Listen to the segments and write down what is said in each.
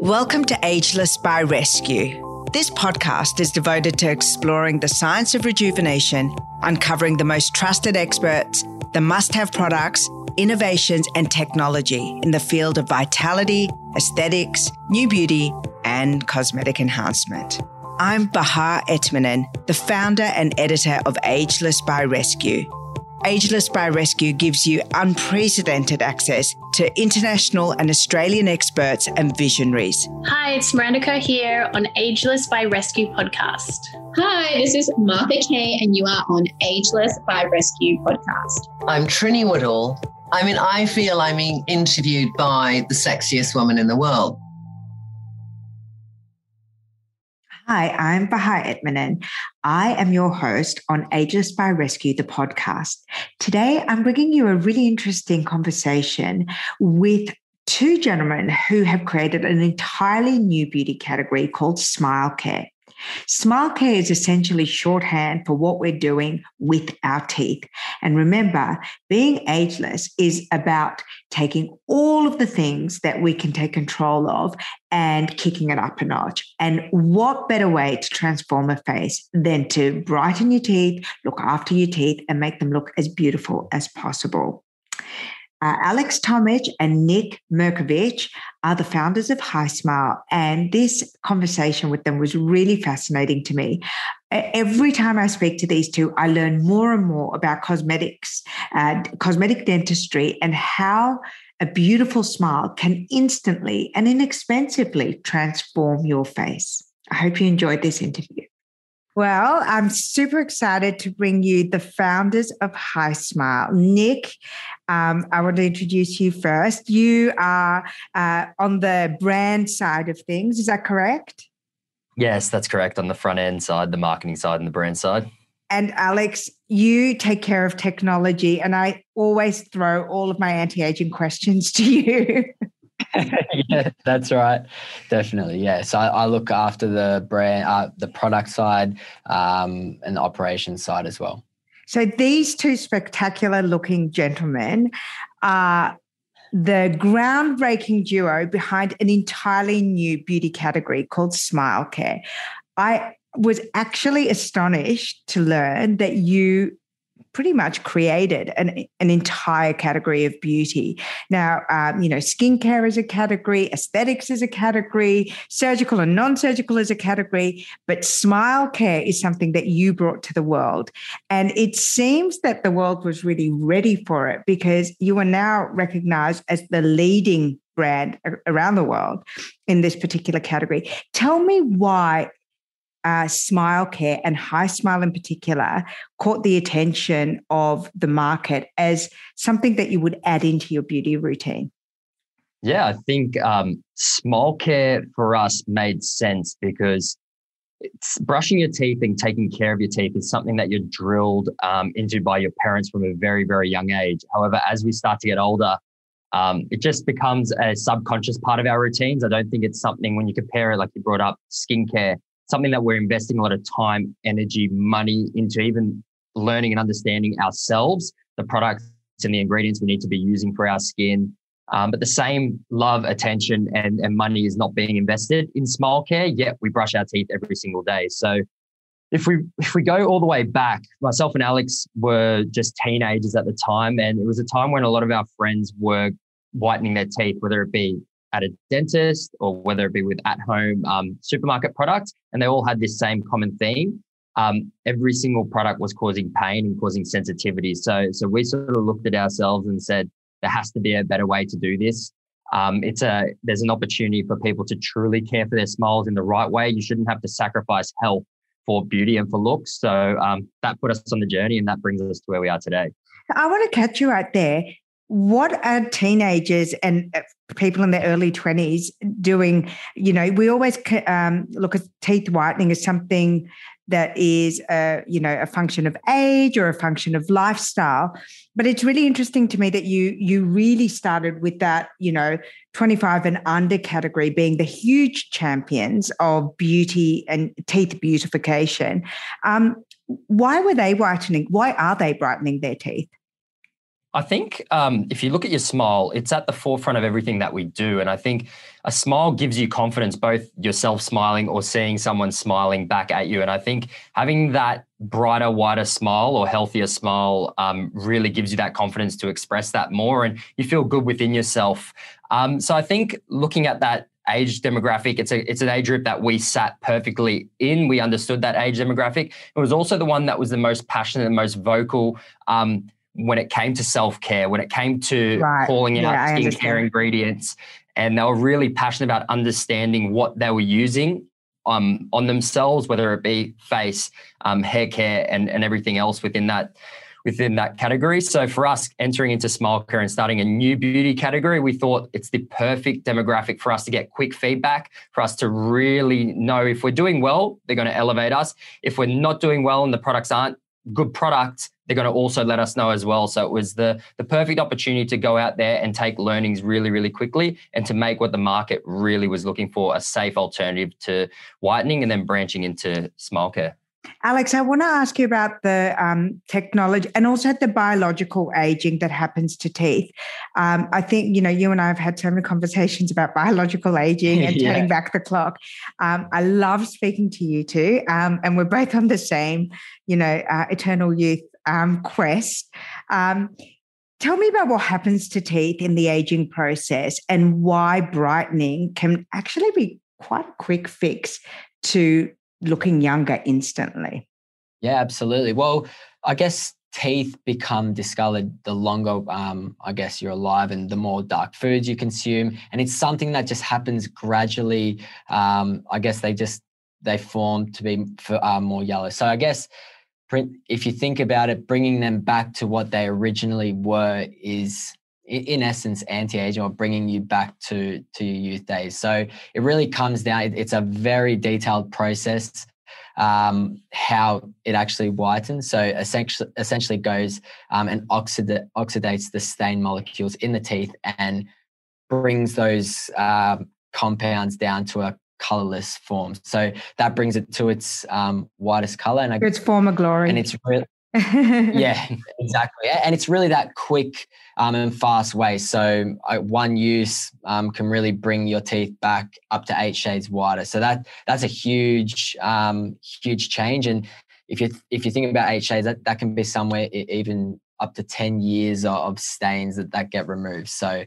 Welcome to Ageless by Rescue. This podcast is devoted to exploring the science of rejuvenation, uncovering the most trusted experts, the must have products, innovations, and technology in the field of vitality, aesthetics, new beauty, and cosmetic enhancement. I'm Bahar Etminan, the founder and editor of Ageless by Rescue Ageless by Rescue gives you unprecedented access to international and Australian experts and visionaries. Hi, it's Miranda Kerr here on Ageless by Rescue podcast. Hi, this is Martha Kay, and you are on Ageless by Rescue podcast. I'm Trinny Woodall. I mean, I feel I'm being interviewed by the sexiest woman in the world. Hi, I'm Bahar Etminan. I am your host on Ageless by Rescue, the podcast. Today, I'm bringing you a really interesting conversation with two gentlemen who have created an entirely new beauty category called Smile Care. Smile care is essentially shorthand for what we're doing with our teeth. And remember, being ageless is about taking all of the things that we can take control of and kicking it up a notch. And what better way to transform a face than to brighten your teeth, look after your teeth, and make them look as beautiful as possible? Uh, Alex Tomic and Nik Mirkovic are the founders of HiSmile. and this conversation with them was really fascinating to me. Every time I speak to these two, I learn more and more about cosmetics, uh, cosmetic dentistry, and how a beautiful smile can instantly and inexpensively transform your face. I hope you enjoyed this interview. Well, I'm super excited to bring you the founders of High Smile. Nik, um, I want to introduce you first. You are uh, on the brand side of things. Is that correct? Yes, that's correct. On the front end side, the marketing side, and the brand side. And Alex, you take care of technology, and I always throw all of my anti aging questions to you. yeah, that's right. Definitely. Yeah. So I, I look after the brand, uh, the product side, um, and the operations side as well. So these two spectacular looking gentlemen are the groundbreaking duo behind an entirely new beauty category called Smile Care. I was actually astonished to learn that you pretty much created an, an entire category of beauty. Now, um, you know, skincare is a category, aesthetics is a category, surgical and non surgical is a category, but smile care is something that you brought to the world. And it seems that the world was really ready for it because you are now recognized as the leading brand around the world in this particular category. Tell me why uh, Smile Care and HiSmile in particular caught the attention of the market as something that you would add into your beauty routine? Yeah, I think um, Smile Care for us made sense because brushing your teeth and taking care of your teeth is something that you're drilled um, into by your parents from a very, very young age. However, as we start to get older, um, it just becomes a subconscious part of our routines. I don't think it's something when you compare it, like you brought up skincare, something that we're investing a lot of time, energy, money into even learning and understanding ourselves, the products and the ingredients we need to be using for our skin. Um, but the same love, attention, and, and money is not being invested in smile care, yet we brush our teeth every single day. So if we if we go all the way back, myself and Alex were just teenagers at the time, and it was a time when a lot of our friends were whitening their teeth, whether it be at a dentist or whether it be with at home um, supermarket products. And they all had this same common theme. Um, every single product was causing pain and causing sensitivity. So, so we sort of looked at ourselves and said, there has to be a better way to do this. Um, it's a there's an opportunity for people to truly care for their smiles in the right way. You shouldn't have to sacrifice health for beauty and for looks. So um, that put us on the journey, and that brings us to where we are today. I want to catch you right there what are teenagers and uh, people in their early 20s doing? You know we always um, look at teeth whitening as something that is a you know a function of age or a function of lifestyle. But it's really interesting to me that you you really started with that you know 25 and under category being the huge champions of beauty and teeth beautification. Um, why were they whitening? Why are they brightening their teeth I think um, if you look at your smile, it's at the forefront of everything that we do. And I think a smile gives you confidence, both yourself smiling or seeing someone smiling back at you. And I think having that brighter, wider smile or healthier smile um, really gives you that confidence to express that more and you feel good within yourself. Um, so I think looking at that age demographic. It's a it's an age group that we sat perfectly in. We understood that age demographic. It was also the one that was the most passionate and most vocal. Um, when it came to self care, when it came to right. calling out yeah, skincare ingredients, and they were really passionate about understanding what they were using um, on themselves, whether it be face, um, hair care, and and everything else within that within that category. So for us entering into smile care and starting a new beauty category, we thought it's the perfect demographic for us to get quick feedback, for us to really know if we're doing well, they're going to elevate us. If we're not doing well and the products aren't good products, they're going to also let us know as well. So it was the the perfect opportunity to go out there and take learnings really, really quickly and to make what the market really was looking for, a safe alternative to whitening and then branching into smile care. Alex, I want to ask you about the um, technology and also the biological aging that happens to teeth. Um, I think, you know, you and I have had so many conversations about biological aging and yeah. turning back the clock. Um, I love speaking to you two, um, and we're both on the same, you know, uh, eternal youth um, quest. Um, tell me about what happens to teeth in the aging process and why brightening can actually be quite a quick fix to looking younger instantly. Yeah, absolutely. Well, I guess teeth become discolored the longer um, i guess you're alive and the more dark foods you consume and it's something that just happens gradually um, i guess they just they form to be for, uh, more yellow so i guess if you think about it bringing them back to what they originally were is in essence anti-aging or bringing you back to to your youth days. So it really comes down it's a very detailed process um, how it actually whitens. So essentially essentially goes um, and oxida- oxidates the stain molecules in the teeth and brings those uh, compounds down to a colorless form. So that brings it to its um, whitest color and its former glory. and it's really yeah, exactly. And it's really that quick um, and fast way. So uh, one use um, can really bring your teeth back up to eight shades whiter. So that that's a huge, um, huge change. And if you if you think about eight shades, that, that can be somewhere even up to ten years of stains that that get removed. So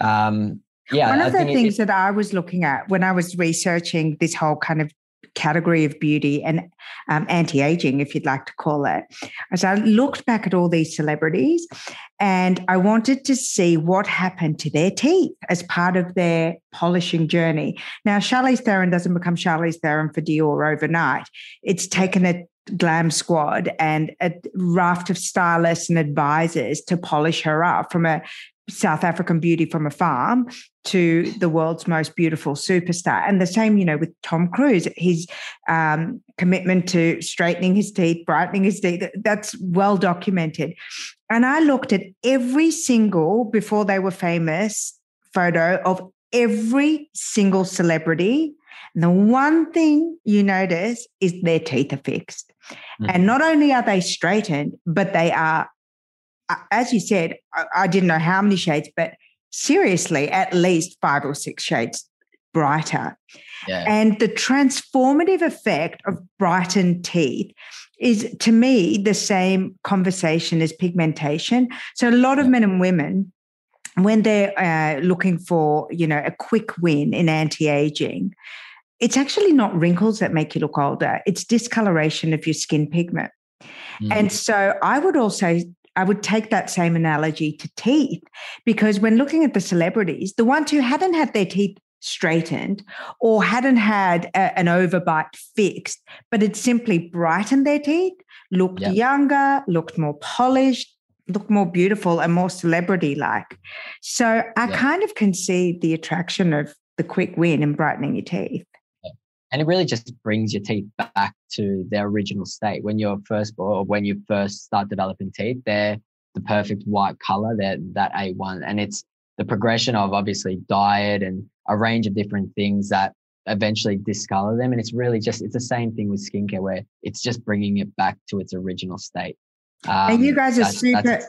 um, yeah, one of the things it, that I was looking at when I was researching this whole kind of category of beauty and um, anti-aging, if you'd like to call it. As I looked back at all these celebrities, and I wanted to see what happened to their teeth as part of their polishing journey. Now, Charlize Theron doesn't become Charlize Theron for Dior overnight. It's taken a glam squad and a raft of stylists and advisors to polish her up from a South African beauty from a farm to the world's most beautiful superstar. And the same, you know, with Tom Cruise, his um, commitment to straightening his teeth, brightening his teeth, that's well documented. And I looked at every single, before they were famous, photo of every single celebrity. And the one thing you notice is their teeth are fixed. Mm-hmm. And not only are they straightened, but they are as you said, I, I didn't know how many shades, but seriously, at least five or six shades brighter. Yeah. And the transformative effect of brightened teeth is to me the same conversation as pigmentation. So a lot of men and women when they're uh, looking for, you know, a quick win in anti-aging, it's actually not wrinkles that make you look older. It's discoloration of your skin pigment. Mm. And so I would also I would take that same analogy to teeth because when looking at the celebrities, the ones who hadn't had their teeth straightened or hadn't had a, an overbite fixed, but had simply brightened their teeth, looked yep. younger, looked more polished, looked more beautiful and more celebrity like. So I yep. kind of can see the attraction of the quick win in brightening your teeth and it really just brings your teeth back to their original state. When you're first born or when you first start developing teeth they're the perfect white color they're that a1 and it's the progression of obviously diet and a range of different things that eventually discolor them. And it's really just it's the same thing with skincare where it's just bringing it back to its original state. Um, and you guys are super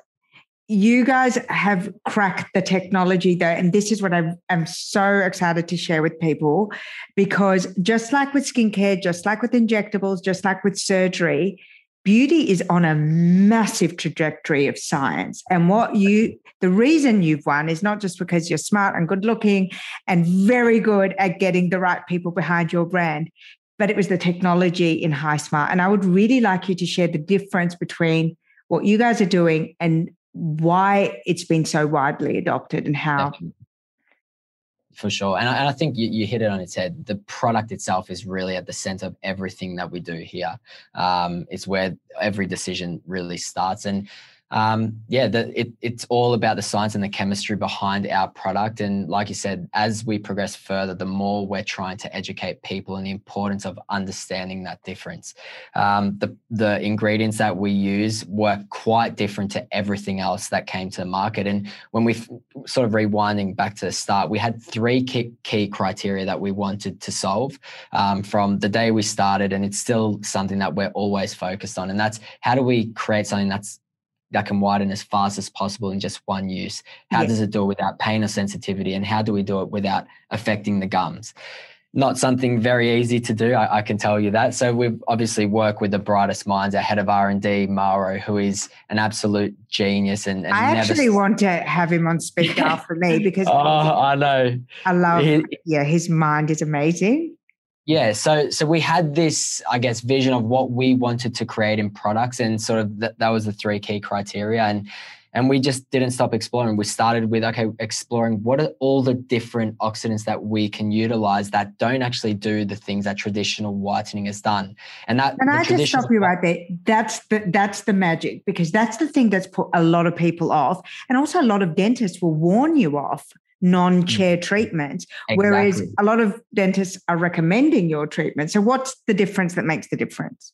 you guys have cracked the technology though and this is what i am so excited to share with people because just like with skincare just like with injectables just like with surgery beauty is on a massive trajectory of science. And what you the reason you've won is not just because you're smart and good looking and very good at getting the right people behind your brand but it was the technology in HiSmile. And i would really like you to share the difference between what you guys are doing and why it's been so widely adopted and how. For sure. And I, and I think you, you, hit it on its head. The product itself is really at the center of everything that we do here. Um, it's where every decision really starts. And um, yeah, the, it, it's all about the science and the chemistry behind our product. And like you said, as we progress further, the more we're trying to educate people and the importance of understanding that difference. Um, the, the ingredients that we use were quite different to everything else that came to the market. And when we sort of rewinding back to the start, we had three key, key criteria that we wanted to solve um, from the day we started. And it's still something that we're always focused on. And that's how do we create something that's that can widen as fast as possible in just one use? How yeah. does it do it without pain or sensitivity? And how do we do it without affecting the gums? Not something very easy to do, I, I can tell you that. So we've obviously worked with the brightest minds, our head of R and D, Mauro, who is an absolute genius. And, and I actually want to have him on speak after me because oh, I know I love. He, yeah, his mind is amazing. Yeah, so so we had this, I guess, vision of what we wanted to create in products, and sort of that, that was the three key criteria, and and we just didn't stop exploring. We started with okay, exploring what are all the different oxidants that we can utilize that don't actually do the things that traditional whitening has done, and that. And I just stop you right there. That's the that's the magic because that's the thing that's put a lot of people off, and also a lot of dentists will warn you off non-chair mm. treatments exactly. whereas a lot of dentists are recommending your treatment. So what's the difference that makes the difference?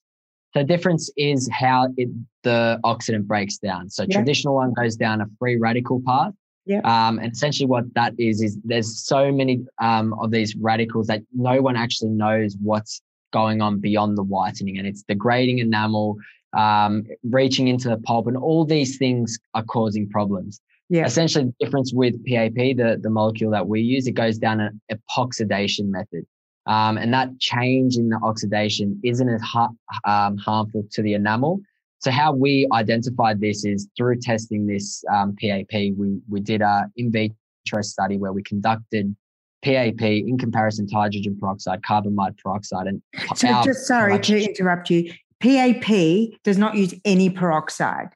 The difference is how it, the oxidant breaks down. So traditional one goes down a free radical path. Yeah. Um, and essentially what that is is there's so many um, of these radicals that no one actually knows what's going on beyond the whitening. And it's degrading enamel um, reaching into the pulp and all these things are causing problems yeah. Essentially, the difference with PAP, the, the molecule that we use, it goes down an epoxidation method. Um, and that change in the oxidation isn't as ha- um, harmful to the enamel. So how we identified this is through testing this um, PAP. We we did a in vitro study where we conducted PAP in comparison to hydrogen peroxide, carbamide peroxide, and so just sorry to interrupt you. PAP does not use any peroxide.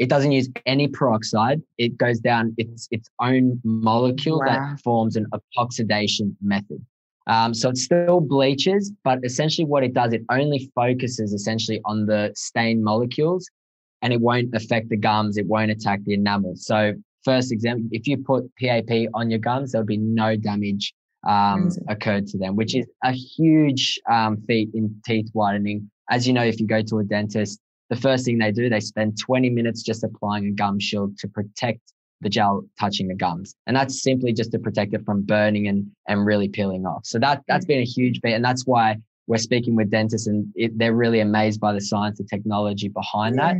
It doesn't use any peroxide. It goes down its its own molecule wow. that forms an oxidation method. Um, so it still bleaches, but essentially what it does, it only focuses essentially on the stain molecules and it won't affect the gums. It won't attack the enamel. So first example, if you put PAP on your gums, there'll be no damage um, occurred to them, which is a huge um, feat in teeth whitening. As you know, if you go to a dentist, the first thing they do, they spend 20 minutes just applying a gum shield to protect the gel touching the gums. And that's simply just to protect it from burning and, and really peeling off. So that, that's been a huge bit. And that's why we're speaking with dentists and it, they're really amazed by the science and technology behind that.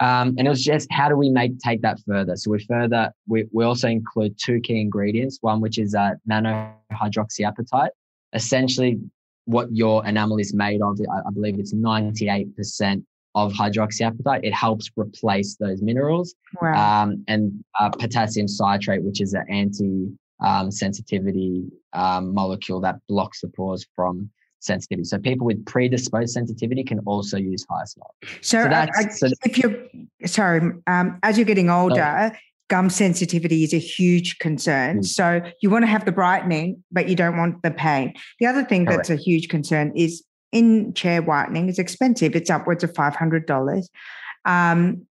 Um, and it was just how do we make take that further? So we further we, we also include two key ingredients. One which is uh, nanohydroxyapatite. Essentially, what your enamel is made of, I, I believe it's ninety eight percent of hydroxyapatite. It helps replace those minerals. Wow. Um, and uh, potassium citrate, which is an anti um, sensitivity um, molecule that blocks the pores from sensitivity. So people with predisposed sensitivity can also use HiSmile. So, so, that's, I, so if you're sorry, um, as you're getting older, gum sensitivity is a huge concern. Mm. So you want to have the brightening, but you don't want the pain. The other thing Correct. that's a huge concern is in chair whitening is expensive. It's upwards of $500. Um,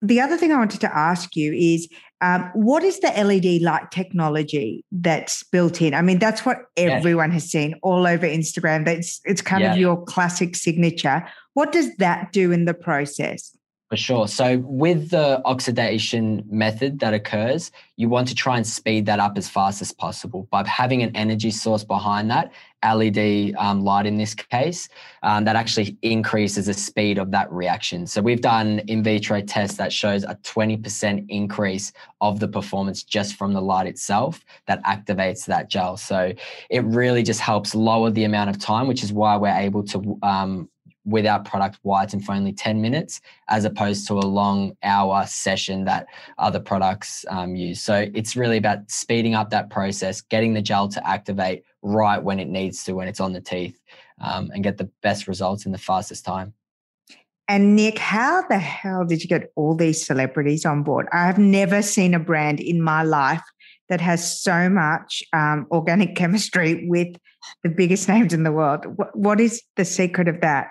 the other thing I wanted to ask you is um, what is the LED light technology that's built in? I mean, that's what everyone has seen all over Instagram. That's it's kind yeah. of your classic signature. What does that do in the process? For sure. So, with the oxidation method that occurs, you want to try and speed that up as fast as possible by having an energy source behind that LED um, light in this case um, that actually increases the speed of that reaction. So, we've done in vitro tests that shows a 20% increase of the performance just from the light itself that activates that gel. So, it really just helps lower the amount of time, which is why we're able to um, with our product whiten for only 10 minutes as opposed to a long hour session that other products um, use. So it's really about speeding up that process, getting the gel to activate right when it needs to, when it's on the teeth, um, and get the best results in the fastest time. And Nik, how the hell did you get all these celebrities on board? I've never seen a brand in my life that has so much um, organic chemistry with the biggest names in the world. what, what is the secret of that?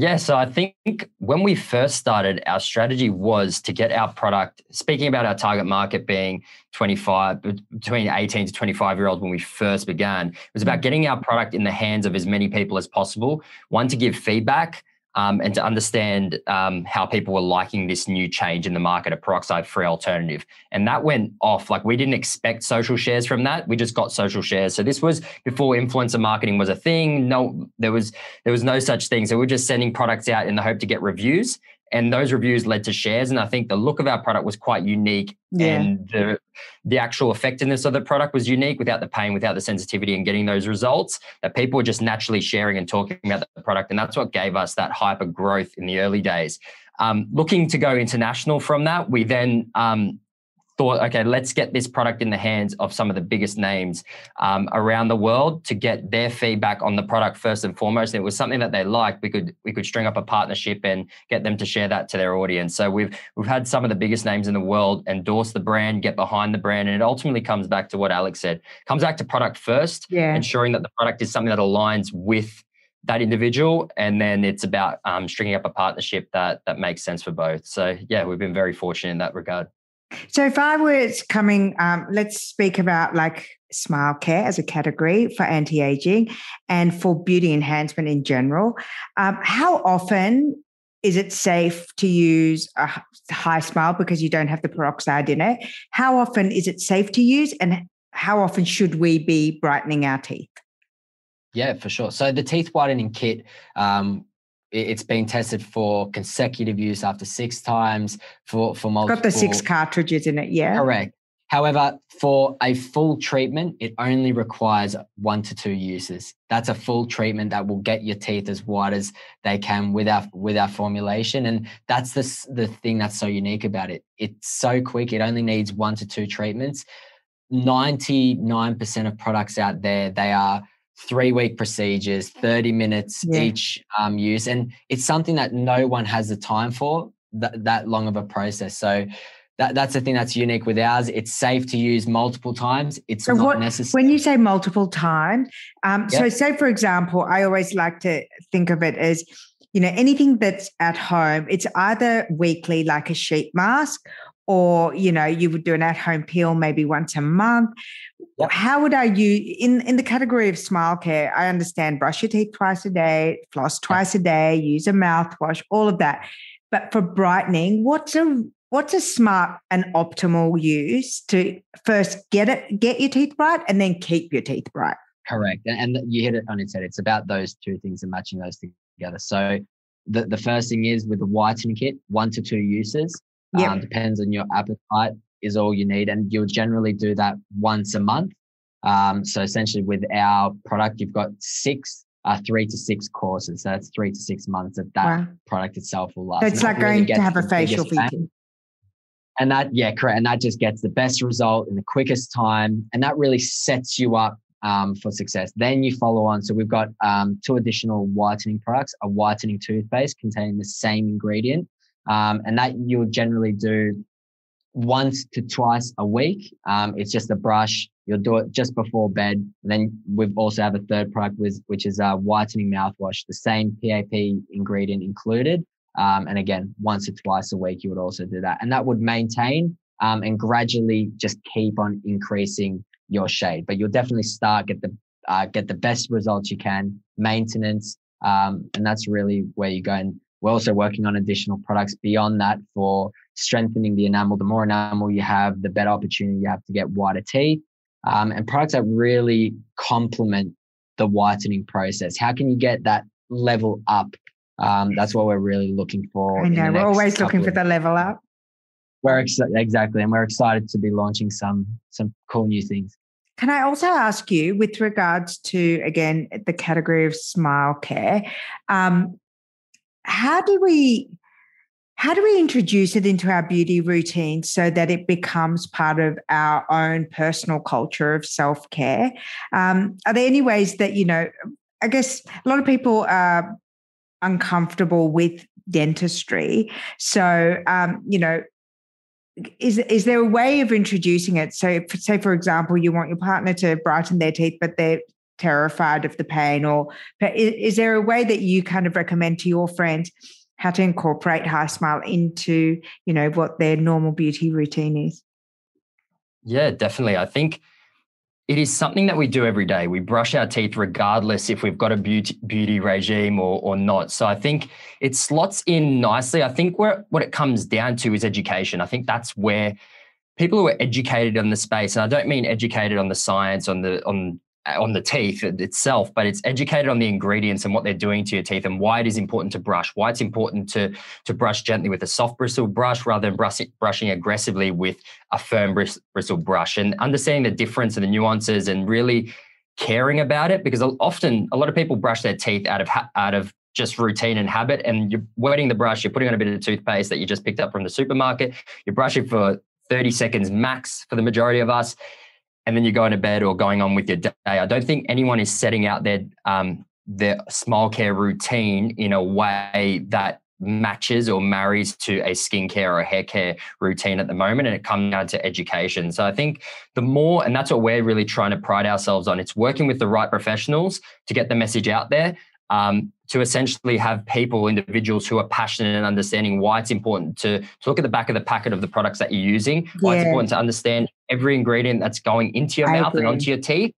Yeah, so I think when we first started, our strategy was to get our product, speaking about our target market being 25, between 18 to 25 year olds when we first began, it was about mm. getting our product in the hands of as many people as possible. One, to give feedback, um, and to understand um, how people were liking this new change in the market, a peroxide free alternative. And that went off. Like we didn't expect social shares from that. We just got social shares. So this was before influencer marketing was a thing. No, there was there was no such thing. So we we're just sending products out in the hope to get reviews and those reviews led to shares and i think the look of our product was quite unique yeah. and the the actual effectiveness of the product was unique without the pain without the sensitivity and getting those results that people were just naturally sharing and talking about the product and that's what gave us that hyper growth in the early days um, looking to go international from that we then um, thought, okay, let's get this product in the hands of some of the biggest names um, around the world to get their feedback on the product first and foremost. And it was something that they liked. We could we could string up a partnership and get them to share that to their audience. So we've we've had some of the biggest names in the world endorse the brand, get behind the brand, and it ultimately comes back to what Alex said. comes back to product first, yeah. ensuring that the product is something that aligns with that individual and then it's about um, stringing up a partnership that that makes sense for both so yeah we've been very fortunate in that regard so if I were coming, um, let's speak about like smile care as a category for anti-aging and for beauty enhancement in general. Um, how often is it safe to use a HiSmile because you don't have the peroxide in it? How often is it safe to use and how often should we be brightening our teeth? Yeah, for sure. So the teeth whitening kit, um, it's been tested for consecutive use after six times for for multiple. Got the six cartridges in it, yeah. Correct. However, for a full treatment, it only requires one to two uses. That's a full treatment that will get your teeth as white as they can with our with our formulation, and that's the the thing that's so unique about it. It's so quick; it only needs one to two treatments. Ninety nine percent of products out there they are three week procedures, 30 minutes yeah. each um, use. And it's something that no one has the time for that, that long of a process. So that, that's the thing that's unique with ours. It's safe to use multiple times. It's so not what, necessary. When you say multiple times, um, yep. so say, for example, I always like to think of it as, you know, anything that's at home, it's either weekly, like a sheet mask, or you know you would do an at-home peel maybe once a month. Yep. how would i use in in the category of smile care i understand brush your teeth twice a day floss twice a day use a mouthwash all of that. But for brightening what's a what's a smart and optimal use to first get it get your teeth bright and then keep your teeth bright? Correct and, and you hit it on its head it's about those two things and matching those together. So the, the first thing is with the whitening kit one to two uses Yep. Um, depends on your appetite is all you need, and you'll generally do that once a month. Um, so essentially, with our product, you've got six, uh, three to six courses. So that's three to six months that that wow. product itself will last. So it's like really going to have a facial feature. And that, yeah, correct. And that just gets the best result in the quickest time, and that really sets you up um, for success. Then you follow on. So we've got um, two additional whitening products: a whitening toothpaste containing the same ingredient um, and that you'll generally do once to twice a week. Um, it's just a brush. You'll do it just before bed. And then we've also have a third product, which is a whitening mouthwash, the same PAP ingredient included. Um, and again, once or twice a week, you would also do that. And that would maintain um, and gradually just keep on increasing your shade. But you'll definitely start, get the, uh, get the best results you can, maintenance. Um, and that's really where you go. And we're also working on additional products beyond that for strengthening the enamel. The more enamel you have, the better opportunity you have to get whiter teeth. Um, and products that really complement the whitening process. How can you get that level up? Um, that's what we're really looking for. I know we're always looking for the level up. We're ex- exactly, and we're excited to be launching some some cool new things. Can I also ask you, with regards to again the category of smile care, um, how do we how do we introduce it into our beauty routine so that it becomes part of our own personal culture of self care? Um, are there any ways that you know? I guess a lot of people are uncomfortable with dentistry, so um, you know is is there a way of introducing it? So, say for example, you want your partner to brighten their teeth, but they're terrified of the pain, or is, is there a way that you kind of recommend to your friends how to incorporate HiSmile into you know what their normal beauty routine is? Yeah, definitely. I think it is something that we do every day. We brush our teeth regardless if we've got a beauty, beauty regime or, or not. So I think it slots in nicely. I think where what it comes down to is education. I think that's where people who are educated on the space, and I don't mean educated on the science, on the on on the teeth itself, but it's educated on the ingredients and what they're doing to your teeth and why it is important to brush, why it's important to, to brush gently with a soft bristle brush rather than brush, brushing aggressively with a firm bristle brush. And understanding the difference and the nuances and really caring about it because often a lot of people brush their teeth out of out of just routine and habit and you're wetting the brush you're putting on a bit of toothpaste that you just picked up from the supermarket you're brushing for 30 seconds max for the majority of us and then you're going to bed or going on with your day. I don't think anyone is setting out their um, their smile care routine in a way that matches or marries to a skincare or hair care routine at the moment and it comes down to education so i think the more and that's what we're really trying to pride ourselves on it's working with the right professionals to get the message out there um, to essentially have people, individuals who are passionate and understanding why it's important to, to look at the back of the packet of the products that you're using, why yeah. it's important to understand every ingredient that's going into your I mouth agree. and onto your teeth,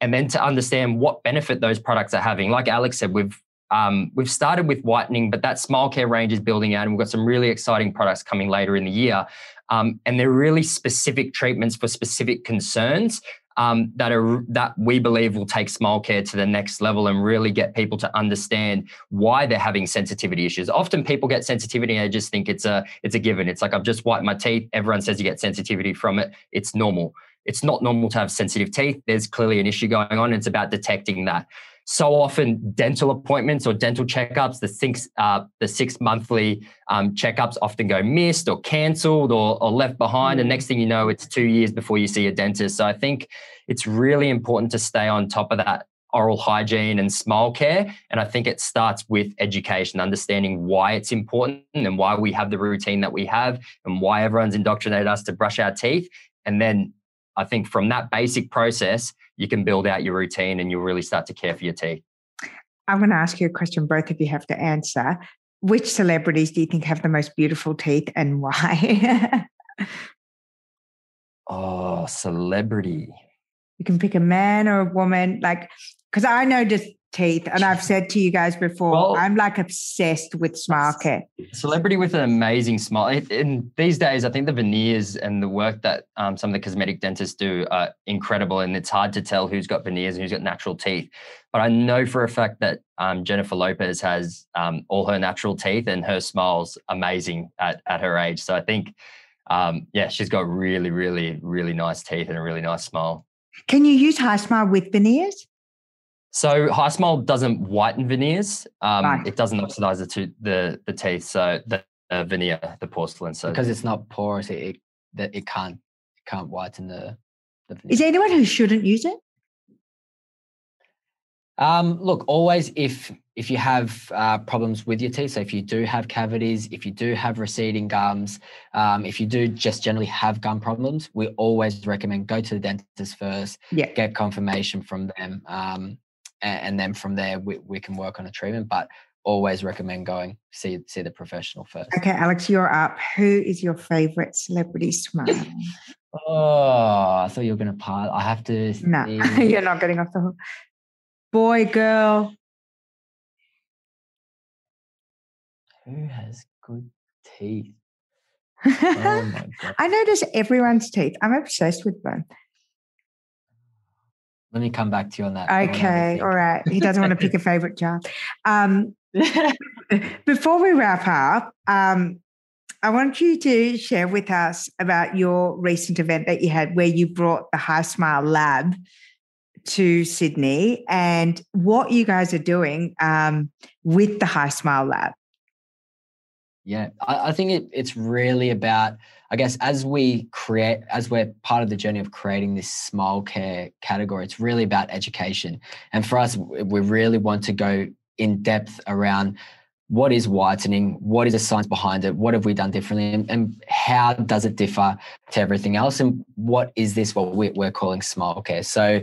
and then to understand what benefit those products are having. Like Alex said, we've um, we've started with whitening, but that smile care range is building out, and we've got some really exciting products coming later in the year. Um, and they're really specific treatments for specific concerns um, that are that we believe will take smile care to the next level and really get people to understand why they're having sensitivity issues. Often people get sensitivity and they just think it's a it's a given. It's like I've just wiped my teeth. Everyone says you get sensitivity from it. It's normal. It's not normal to have sensitive teeth. There's clearly an issue going on. It's about detecting that so often dental appointments or dental checkups, the six, uh, the six monthly um, checkups often go missed or cancelled or, or, left behind. And mm. next thing you know, it's two years before you see a dentist. So I think it's really important to stay on top of that oral hygiene and smile care. And I think it starts with education, understanding why it's important and why we have the routine that we have and why everyone's indoctrinated us to brush our teeth. And then I think from that basic process, you can build out your routine and you'll really start to care for your teeth. I'm going to ask you a question both of you have to answer. Which celebrities do you think have the most beautiful teeth and why? oh, celebrity. You can pick a man or a woman, like, because I know just teeth. And I've said to you guys before, well, I'm like obsessed with smile care. Celebrity with an amazing smile. In these days, I think the veneers and the work that um, some of the cosmetic dentists do are incredible. And it's hard to tell who's got veneers and who's got natural teeth. But I know for a fact that um, Jennifer Lopez has um, all her natural teeth and her smile's amazing at, at her age. So I think, um, yeah, she's got really, really, really nice teeth and a really nice smile. Can you use HiSmile with veneers? So HiSmile doesn't whiten veneers. Um, right. It doesn't oxidize the, to, the the teeth. So the uh, veneer, the porcelain. So because it's not porous, it that it, it can't it can't whiten the. the veneer. Is there anyone who shouldn't use it? Um, look, always if if you have uh, problems with your teeth, so if you do have cavities, if you do have receding gums, um, if you do just generally have gum problems, we always recommend go to the dentist first. Yeah. Get confirmation from them. Um, and, and then from there we, we can work on a treatment. But always recommend going see see the professional first. Okay, Alex, you're up. Who is your favorite celebrity smile? oh, I thought you were going to pile. I have to. No, you're not getting off the hook. Boy, girl. Who has good teeth? Oh I notice everyone's teeth. I'm obsessed with them. Let me come back to you on that. Okay, all right. He doesn't want to pick a favorite child. Um, before we wrap up, um, I want you to share with us about your recent event that you had where you brought the HiSmile Lab to Sydney and what you guys are doing um, with the HiSmile Lab. Yeah, I, I think it, it's really about, I guess, as we create, as we're part of the journey of creating this smile care category, it's really about education. And for us, we really want to go in depth around what is whitening, what is the science behind it, what have we done differently, and, and how does it differ to everything else, and what is this what we're, we're calling smile care? So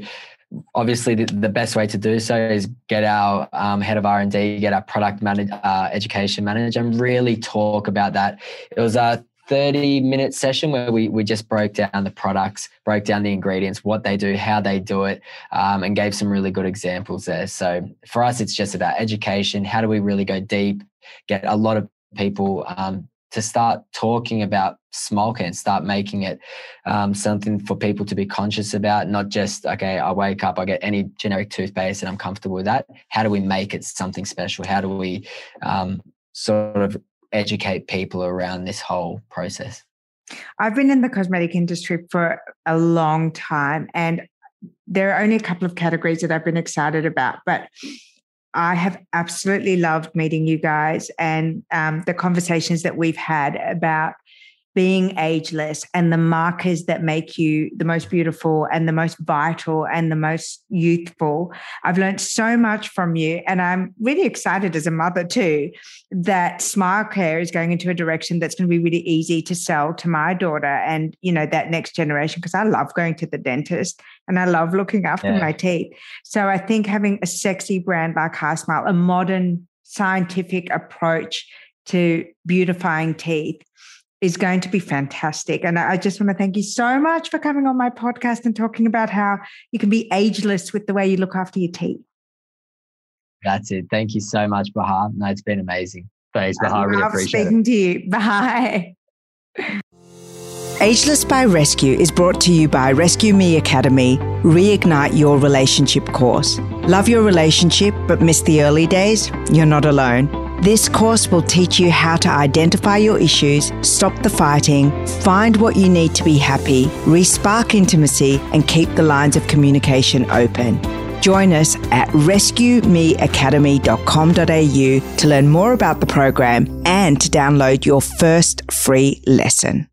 obviously the, the, best way to do so is get our um, head of r&d get our product manager uh, education manager and really talk about that it was a 30 minute session where we, we just broke down the products broke down the ingredients what they do how they do it um, and gave some really good examples there so for us it's just about education how do we really go deep get a lot of people um, to start talking about care and start making it um, something for people to be conscious about, not just, okay, I wake up, I get any generic toothpaste and I'm comfortable with that. How do we make it something special? How do we um, sort of educate people around this whole process? I've been in the cosmetic industry for a long time and there are only a couple of categories that I've been excited about, but I have absolutely loved meeting you guys and um, the conversations that we've had about being ageless and the markers that make you the most beautiful and the most vital and the most youthful. I've learned so much from you. And I'm really excited as a mother too that Smile Care is going into a direction that's going to be really easy to sell to my daughter and, you know, that next generation, because I love going to the dentist and I love looking after yeah. my teeth. So I think having a sexy brand like HiSmile, a modern scientific approach to beautifying teeth is going to be fantastic. And I just want to thank you so much for coming on my podcast and talking about how you can be ageless with the way you look after your teeth. That's it. Thank you so much, Bahar. No, it's been amazing. Thanks, Bahar. Really appreciate speaking it. to you. Bye. Ageless by Rescue is brought to you by Rescue Me Academy, Reignite Your Relationship course. Love your relationship but miss the early days? You're not alone. This course will teach you how to identify your issues, stop the fighting, find what you need to be happy, respark intimacy, and keep the lines of communication open. Join us at rescuemeacademy.com.au to learn more about the program and to download your first free lesson.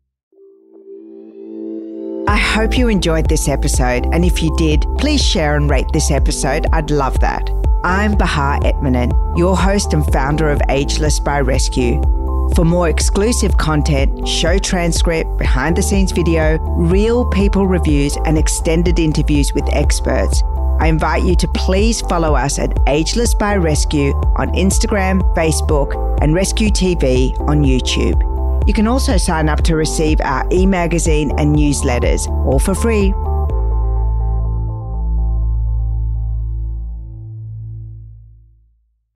I hope you enjoyed this episode, and if you did, please share and rate this episode. I'd love that. I'm Bahar Etminan, your host and founder of Ageless by Rescue. For more exclusive content, show transcript, behind the scenes video, real people reviews, and extended interviews with experts, I invite you to please follow us at Ageless by Rescue on Instagram, Facebook, and Rescue TV on YouTube. You can also sign up to receive our e magazine and newsletters, all for free.